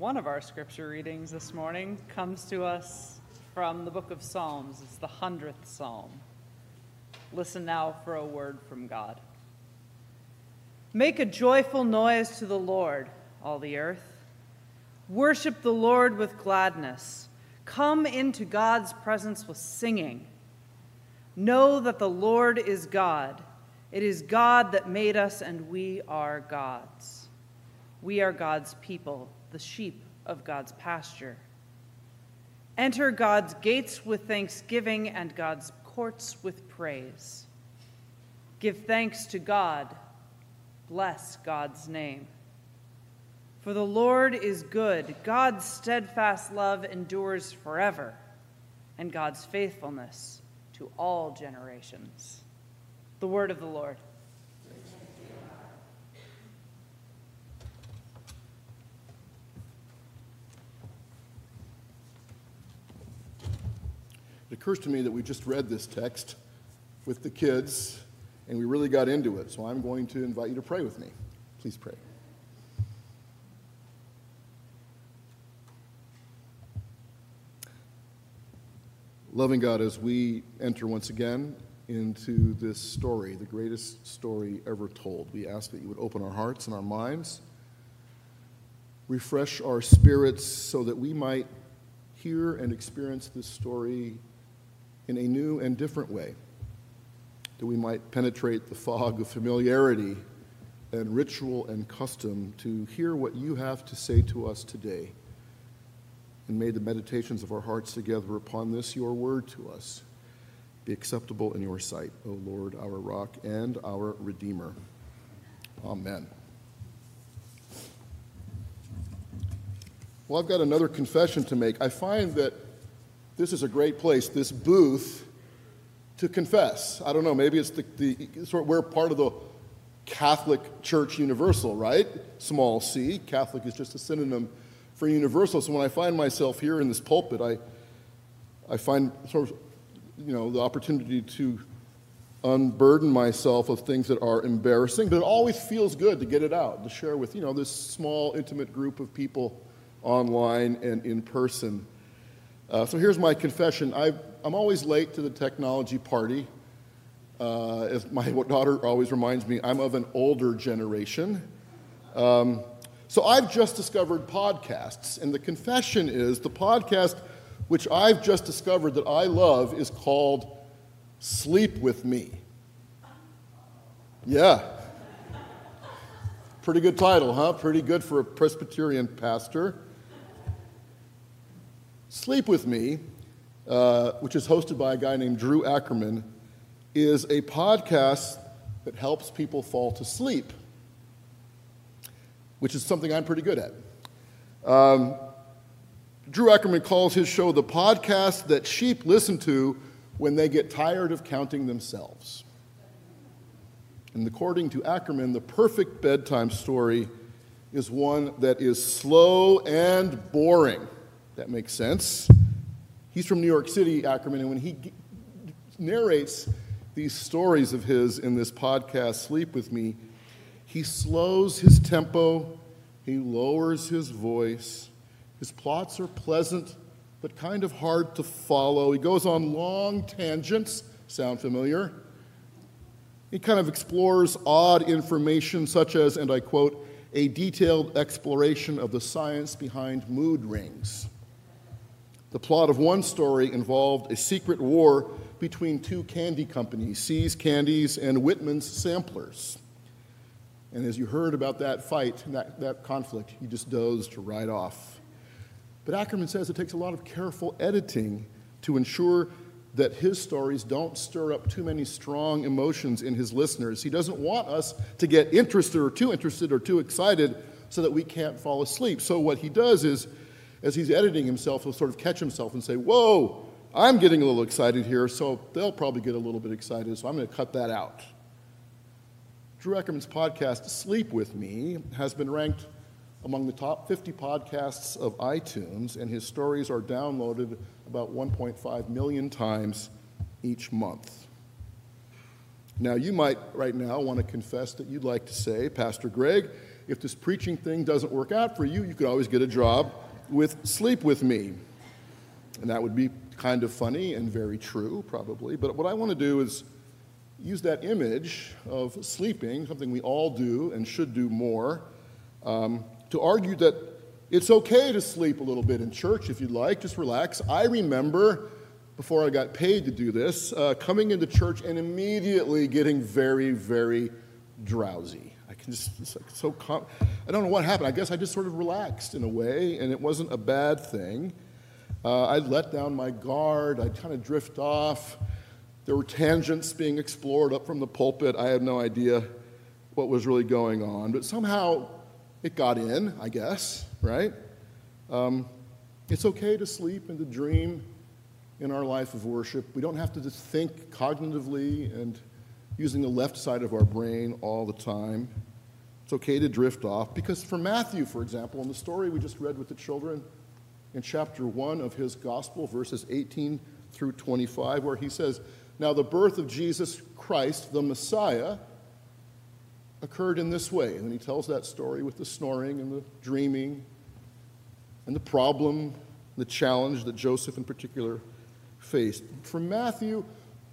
One of our scripture readings this morning comes to us from the book of Psalms. It's the 100th Psalm. Listen now for a word from God. Make a joyful noise to the Lord, all the earth. Worship the Lord with gladness. Come into God's presence with singing. Know that the Lord is God. It is God that made us, and we are God's. We are God's people the sheep of God's pasture. Enter God's gates with thanksgiving and God's courts with praise. Give thanks to God. Bless God's name. For the Lord is good. God's steadfast love endures forever, and God's faithfulness to all generations. The word of the Lord. It occurs to me that we just read this text with the kids and we really got into it. So I'm going to invite you to pray with me. Please pray. Loving God, as we enter once again into this story, the greatest story ever told, we ask that you would open our hearts and our minds, refresh our spirits so that we might hear and experience this story in a new and different way, that we might penetrate the fog of familiarity and ritual and custom to hear what you have to say to us today. And may the meditations of our hearts together upon this, your word to us, be acceptable in your sight, O Lord, our rock and our Redeemer. Amen. Well, I've got another confession to make. I find that this is a great place, this booth, to confess. I don't know, maybe it's the, the sort we're part of the Catholic Church Universal, right? Small c. Catholic is just a synonym for universal. So when I find myself here in this pulpit, I, I find sort of, you know, the opportunity to unburden myself of things that are embarrassing, but it always feels good to get it out, to share with, you know, this small, intimate group of people online and in person. Uh, so here's my confession. i am always late to the technology party. Uh, as my daughter always reminds me, I'm of an older generation. Um, so I've just discovered podcasts, and the confession is the podcast which I've just discovered that I love is called Sleep With Me. Yeah. Pretty good title, huh? Pretty good for a Presbyterian pastor. Sleep With Me, uh, which is hosted by a guy named Drew Ackerman, is a podcast that helps people fall to sleep, which is something I'm pretty good at. Um, Drew Ackerman calls his show the podcast that sheep listen to when they get tired of counting themselves. And according to Ackerman, the perfect bedtime story is one that is slow and boring. That makes sense. He's from New York City, Ackerman, and when he narrates these stories of his in this podcast, Sleep With Me, he slows his tempo, he lowers his voice. His plots are pleasant, but kind of hard to follow. He goes on long tangents. Sound familiar? He kind of explores odd information, such as, and I quote, a detailed exploration of the science behind mood rings. The plot of one story involved a secret war between two candy companies, See's Candies and Whitman's Samplers. And as you heard about that fight, that, that conflict, you just dozed right off. But Ackerman says it takes a lot of careful editing to ensure that his stories don't stir up too many strong emotions in his listeners. He doesn't want us to get interested or too interested or too excited so that we can't fall asleep. So what he does is as he's editing himself, he'll sort of catch himself and say, Whoa, I'm getting a little excited here, so they'll probably get a little bit excited, so I'm going to cut that out. Drew Ackerman's podcast, Sleep With Me, has been ranked among the top 50 podcasts of iTunes, and his stories are downloaded about 1.5 million times each month. Now, you might right now want to confess that you'd like to say, Pastor Greg, if this preaching thing doesn't work out for you, you could always get a job with Sleep With Me. And that would be kind of funny and very true, probably. But what I want to do is use that image of sleeping, something we all do and should do more, um, to argue that it's okay to sleep a little bit in church if you'd like, just relax. I remember before I got paid to do this, uh, coming into church and immediately getting very, very drowsy. I can just, it's like so, com- I don't know what happened. I guess I just sort of relaxed in a way, and it wasn't a bad thing. Uh, I'd let down my guard, I'd kind of drift off. There were tangents being explored up from the pulpit. I had no idea what was really going on, but somehow it got in, I guess, right? Um, it's okay to sleep and to dream in our life of worship. We don't have to just think cognitively and using the left side of our brain all the time. It's okay to drift off because for Matthew, for example, in the story we just read with the children in chapter 1 of his gospel, verses 18 through 25, where he says, Now the birth of Jesus Christ, the Messiah, occurred in this way. And then he tells that story with the snoring and the dreaming and the problem, the challenge that Joseph in particular faced. For Matthew,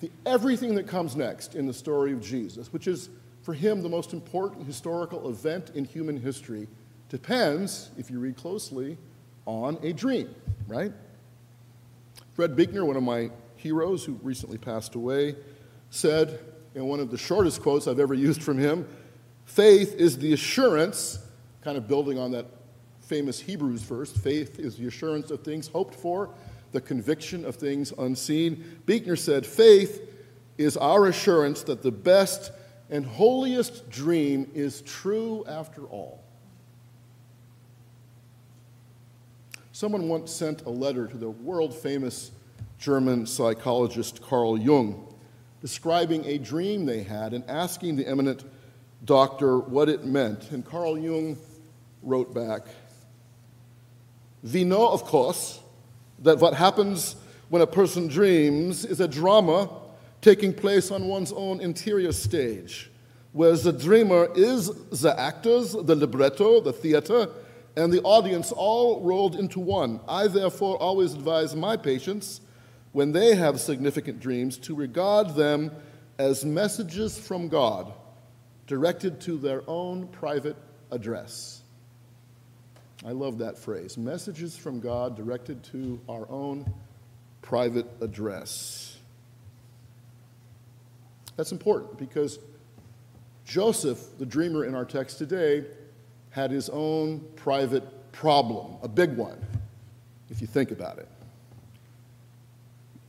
the, everything that comes next in the story of Jesus, which is for him the most important historical event in human history, depends, if you read closely, on a dream, right? Fred Buechner, one of my heroes who recently passed away, said in one of the shortest quotes I've ever used from him faith is the assurance, kind of building on that famous Hebrews verse faith is the assurance of things hoped for the conviction of things unseen. Buechner said, Faith is our assurance that the best and holiest dream is true after all. Someone once sent a letter to the world famous German psychologist Carl Jung describing a dream they had and asking the eminent doctor what it meant. And Carl Jung wrote back, We know, of course, that what happens when a person dreams is a drama taking place on one's own interior stage, where the dreamer is the actors, the libretto, the theater, and the audience all rolled into one. I therefore always advise my patients, when they have significant dreams, to regard them as messages from God directed to their own private address. I love that phrase messages from God directed to our own private address. That's important because Joseph, the dreamer in our text today, had his own private problem, a big one, if you think about it.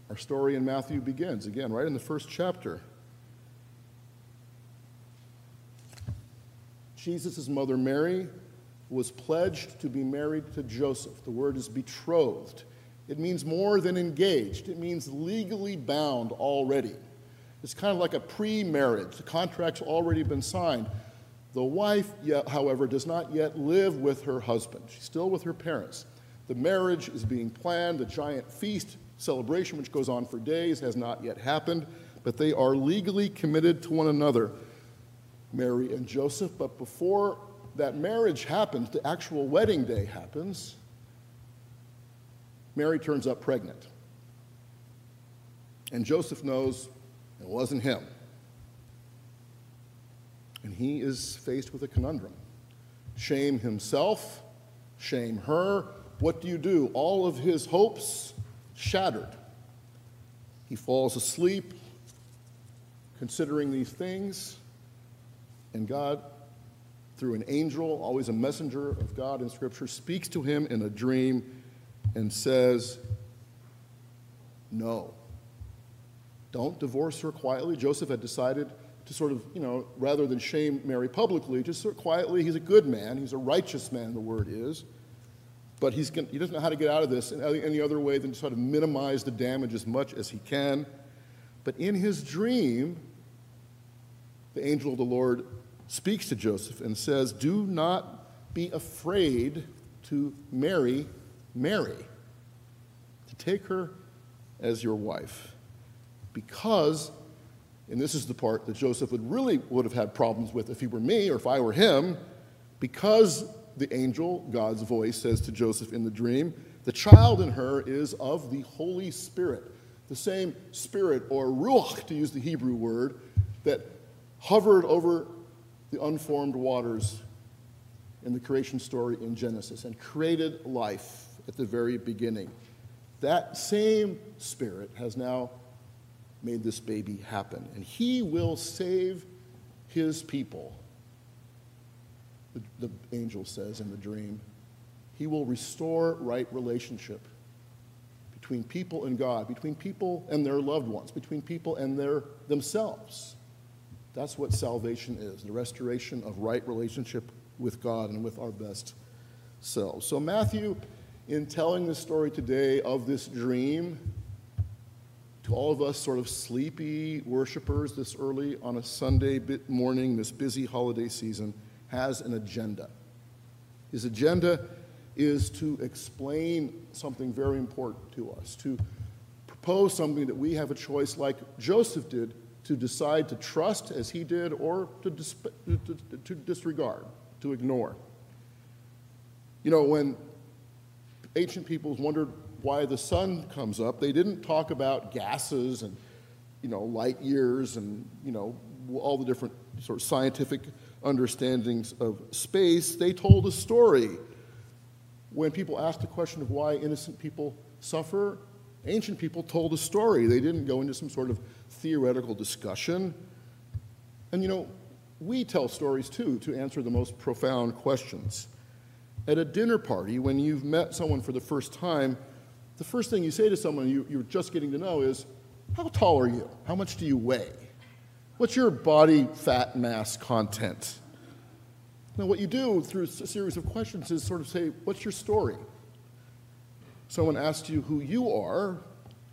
Our story in Matthew begins, again, right in the first chapter. Jesus' mother Mary was pledged to be married to Joseph. The word is betrothed. It means more than engaged, it means legally bound already. It's kind of like a pre marriage. The contract's already been signed. The wife, however, does not yet live with her husband. She's still with her parents. The marriage is being planned. The giant feast celebration, which goes on for days, has not yet happened, but they are legally committed to one another, Mary and Joseph. But before that marriage happens, the actual wedding day happens, Mary turns up pregnant. And Joseph knows it wasn't him. And he is faced with a conundrum shame himself, shame her. What do you do? All of his hopes shattered. He falls asleep considering these things, and God through an angel, always a messenger of God in Scripture, speaks to him in a dream and says, No. Don't divorce her quietly. Joseph had decided to sort of, you know, rather than shame Mary publicly, just sort of quietly, he's a good man, he's a righteous man, the word is. But he's, gonna, he doesn't know how to get out of this in any other way than to sort of minimize the damage as much as he can. But in his dream, the angel of the Lord speaks to Joseph and says, Do not be afraid to marry Mary, to take her as your wife. Because, and this is the part that Joseph would really would have had problems with if he were me or if I were him, Because the angel, God's voice, says to Joseph in the dream, the child in her is of the Holy Spirit, the same spirit, or ruach, to use the Hebrew word, that hovered over the unformed waters in the creation story in Genesis and created life at the very beginning. That same spirit has now made this baby happen, and he will save his people. The, the angel says in the dream, he will restore right relationship between people and God, between people and their loved ones, between people and their themselves. That's what salvation is the restoration of right relationship with God and with our best selves. So, Matthew, in telling the story today of this dream, to all of us sort of sleepy worshipers this early on a Sunday morning, this busy holiday season, has an agenda. His agenda is to explain something very important to us, to propose something that we have a choice, like Joseph did, to decide to trust as he did or to, dis- to, to disregard, to ignore. You know, when ancient peoples wondered why the sun comes up, they didn't talk about gases and, you know, light years and, you know, all the different sort of scientific understandings of space. They told a story. When people asked the question of why innocent people suffer, ancient people told a story. They didn't go into some sort of theoretical discussion. And you know, we tell stories too to answer the most profound questions. At a dinner party, when you've met someone for the first time, the first thing you say to someone you, you're just getting to know is, How tall are you? How much do you weigh? What's your body fat mass content? Now, what you do through a series of questions is sort of say, What's your story? Someone asks you who you are,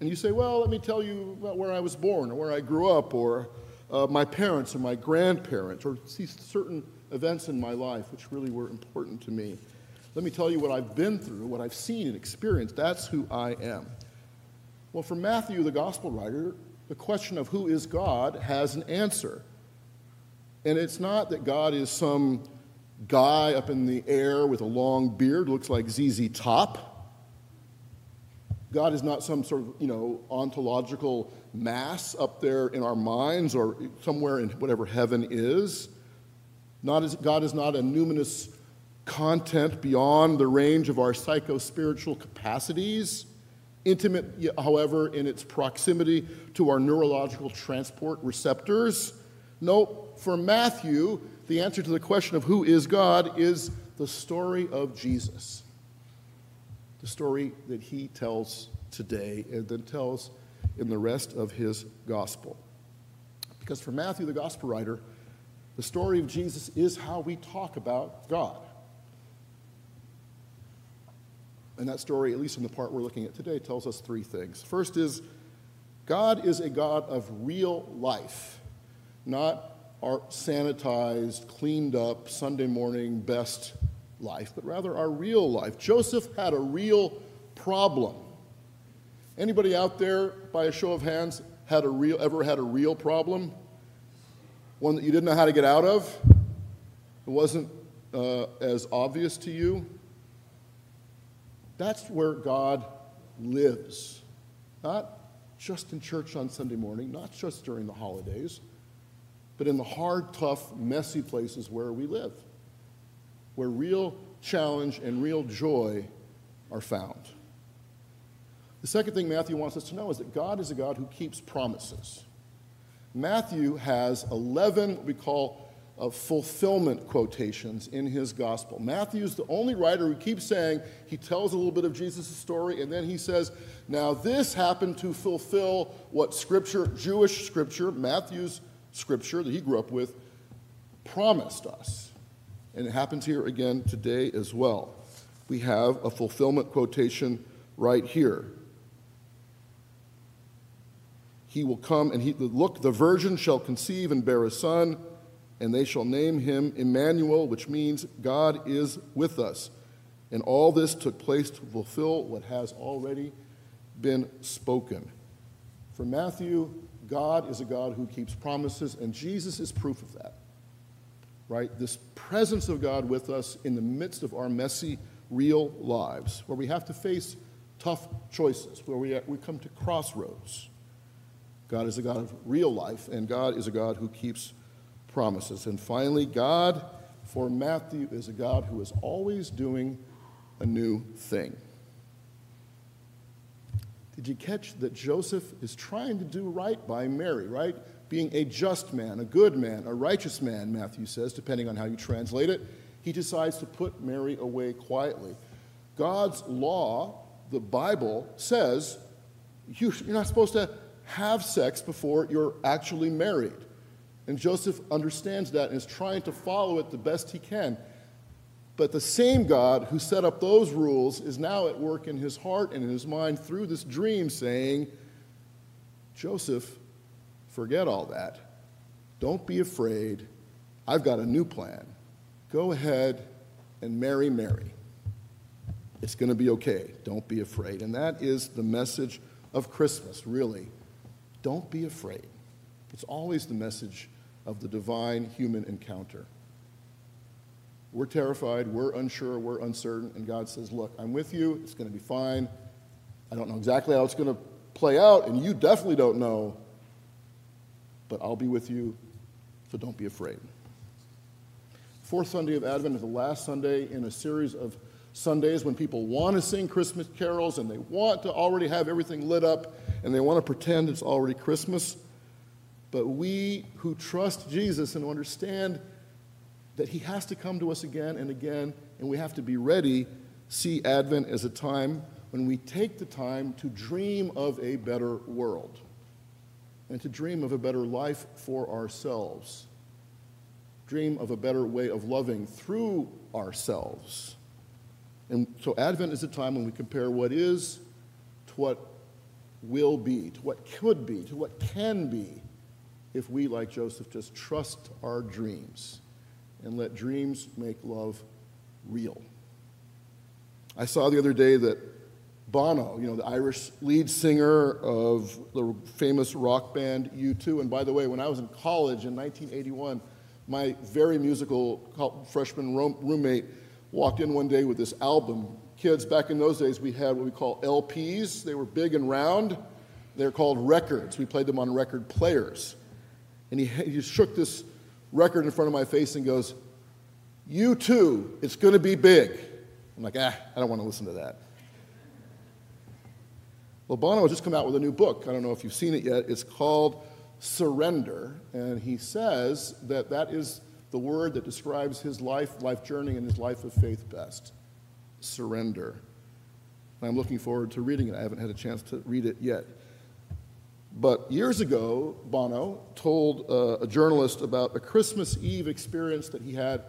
and you say, Well, let me tell you about where I was born, or where I grew up, or uh, my parents, or my grandparents, or see certain events in my life which really were important to me. Let me tell you what I've been through, what I've seen and experienced. That's who I am. Well, for Matthew, the gospel writer, the question of who is God has an answer. And it's not that God is some guy up in the air with a long beard, looks like ZZ Top. God is not some sort of, you know, ontological mass up there in our minds or somewhere in whatever heaven is. Not as, God is not a numinous content beyond the range of our psycho-spiritual capacities, intimate, however, in its proximity to our neurological transport receptors. No, for Matthew, the answer to the question of who is God is the story of Jesus. The story that he tells today and then tells in the rest of his gospel. Because for Matthew, the gospel writer, the story of Jesus is how we talk about God. And that story, at least in the part we're looking at today, tells us three things. First is God is a God of real life, not our sanitized, cleaned up, Sunday morning best life, but rather our real life. Joseph had a real problem. Anybody out there, by a show of hands, had a real, ever had a real problem? One that you didn't know how to get out of? It wasn't uh, as obvious to you? That's where God lives. Not just in church on Sunday morning, not just during the holidays, but in the hard, tough, messy places where we live, where real challenge and real joy are found. The second thing Matthew wants us to know is that God is a God who keeps promises. Matthew has 11 what we call of fulfillment quotations in his gospel. Matthew's the only writer who keeps saying, he tells a little bit of Jesus' story, and then he says, Now this happened to fulfill what scripture, Jewish scripture, Matthew's scripture that he grew up with, promised us. And it happens here again today as well. We have a fulfillment quotation right here. He will come and he look, the virgin shall conceive and bear a son and they shall name him Emmanuel, which means God is with us. And all this took place to fulfill what has already been spoken. For Matthew, God is a God who keeps promises, and Jesus is proof of that. right? This presence of God with us in the midst of our messy, real lives, where we have to face tough choices, where we, we come to crossroads. God is a God of real life, and God is a God who keeps promises. And finally, God, for Matthew, is a God who is always doing a new thing. Did you catch that Joseph is trying to do right by Mary, right? Being a just man, a good man, a righteous man, Matthew says, depending on how you translate it. He decides to put Mary away quietly. God's law, the Bible, says you're not supposed to have sex before you're actually married. And Joseph understands that and is trying to follow it the best he can. But the same God who set up those rules is now at work in his heart and in his mind through this dream, saying, Joseph, forget all that. Don't be afraid. I've got a new plan. Go ahead and marry Mary. It's going to be okay. Don't be afraid. And that is the message of Christmas, really. Don't be afraid. It's always the message of the divine human encounter. We're terrified, we're unsure, we're uncertain, and God says, Look, I'm with you, it's going to be fine. I don't know exactly how it's going to play out, and you definitely don't know, but I'll be with you, so don't be afraid. Fourth Sunday of Advent is the last Sunday in a series of Sundays when people want to sing Christmas carols and they want to already have everything lit up and they want to pretend it's already Christmas. But we who trust Jesus and understand that he has to come to us again and again, and we have to be ready. See Advent as a time when we take the time to dream of a better world and to dream of a better life for ourselves. Dream of a better way of loving through ourselves. And so Advent is a time when we compare what is to what will be, to what could be, to what can be, if we, like Joseph, just trust our dreams and let dreams make love real. I saw the other day that Bono, you know, the Irish lead singer of the famous rock band U2, and by the way, when I was in college in 1981, my very musical freshman roommate walked in one day with this album. Kids, back in those days, we had what we call LPs. They were big and round. They're called records. We played them on record players. And he, he shook this record in front of my face and goes, U2, it's going to be big. I'm like, ah, I don't want to listen to that. Well, Bono has just come out with a new book. I don't know if you've seen it yet. It's called Surrender. And he says that that is the word that describes his life, life journey, and his life of faith best surrender. I'm looking forward to reading it. I haven't had a chance to read it yet. But years ago, Bono told uh, a journalist about a Christmas Eve experience that he had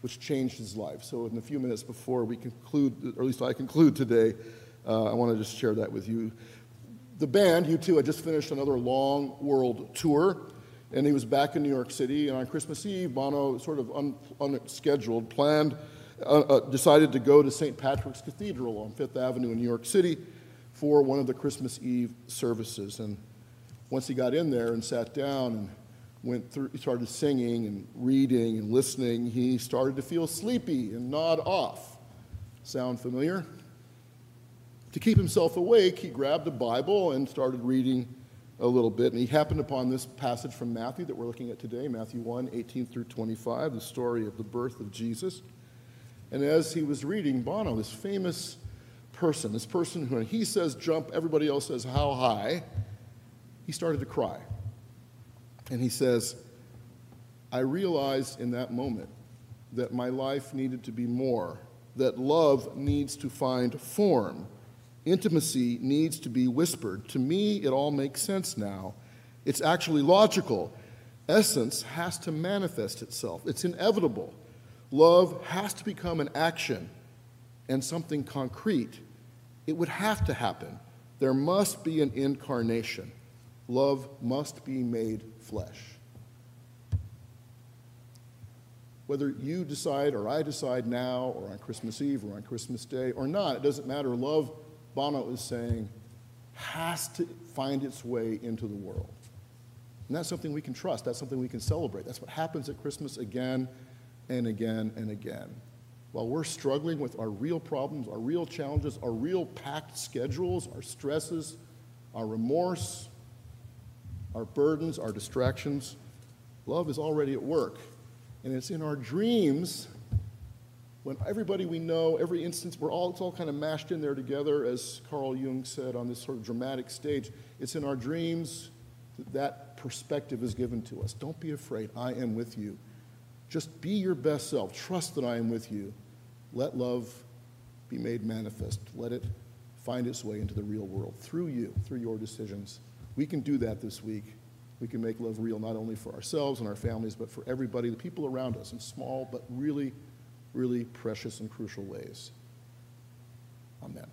which changed his life. So, in a few minutes before we conclude, or at least I conclude today, uh, I want to just share that with you. The band, U2, had just finished another long world tour, and he was back in New York City. And on Christmas Eve, Bono, sort of un- unscheduled, planned, uh, uh, decided to go to St. Patrick's Cathedral on Fifth Avenue in New York City for one of the Christmas Eve services. And once he got in there and sat down and went through, started singing and reading and listening, he started to feel sleepy and nod off. Sound familiar? To keep himself awake, he grabbed a Bible and started reading a little bit. And he happened upon this passage from Matthew that we're looking at today, Matthew 1 18 through 25, the story of the birth of Jesus. And as he was reading, Bono, this famous person, this person who, when he says jump, everybody else says how high he started to cry. And he says, I realized in that moment that my life needed to be more, that love needs to find form, intimacy needs to be whispered. To me, it all makes sense now. It's actually logical. Essence has to manifest itself, it's inevitable. Love has to become an action and something concrete. It would have to happen. There must be an incarnation love must be made flesh. Whether you decide or I decide now or on Christmas Eve or on Christmas Day or not, it doesn't matter. Love, Bono is saying, has to find its way into the world. And that's something we can trust. That's something we can celebrate. That's what happens at Christmas again and again and again. While we're struggling with our real problems, our real challenges, our real packed schedules, our stresses, our remorse, our burdens, our distractions, love is already at work. And it's in our dreams when everybody we know, every instance, we're all, it's all kind of mashed in there together, as Carl Jung said on this sort of dramatic stage. It's in our dreams that that perspective is given to us. Don't be afraid. I am with you. Just be your best self. Trust that I am with you. Let love be made manifest. Let it find its way into the real world through you, through your decisions. We can do that this week. We can make love real not only for ourselves and our families, but for everybody, the people around us, in small but really, really precious and crucial ways. Amen.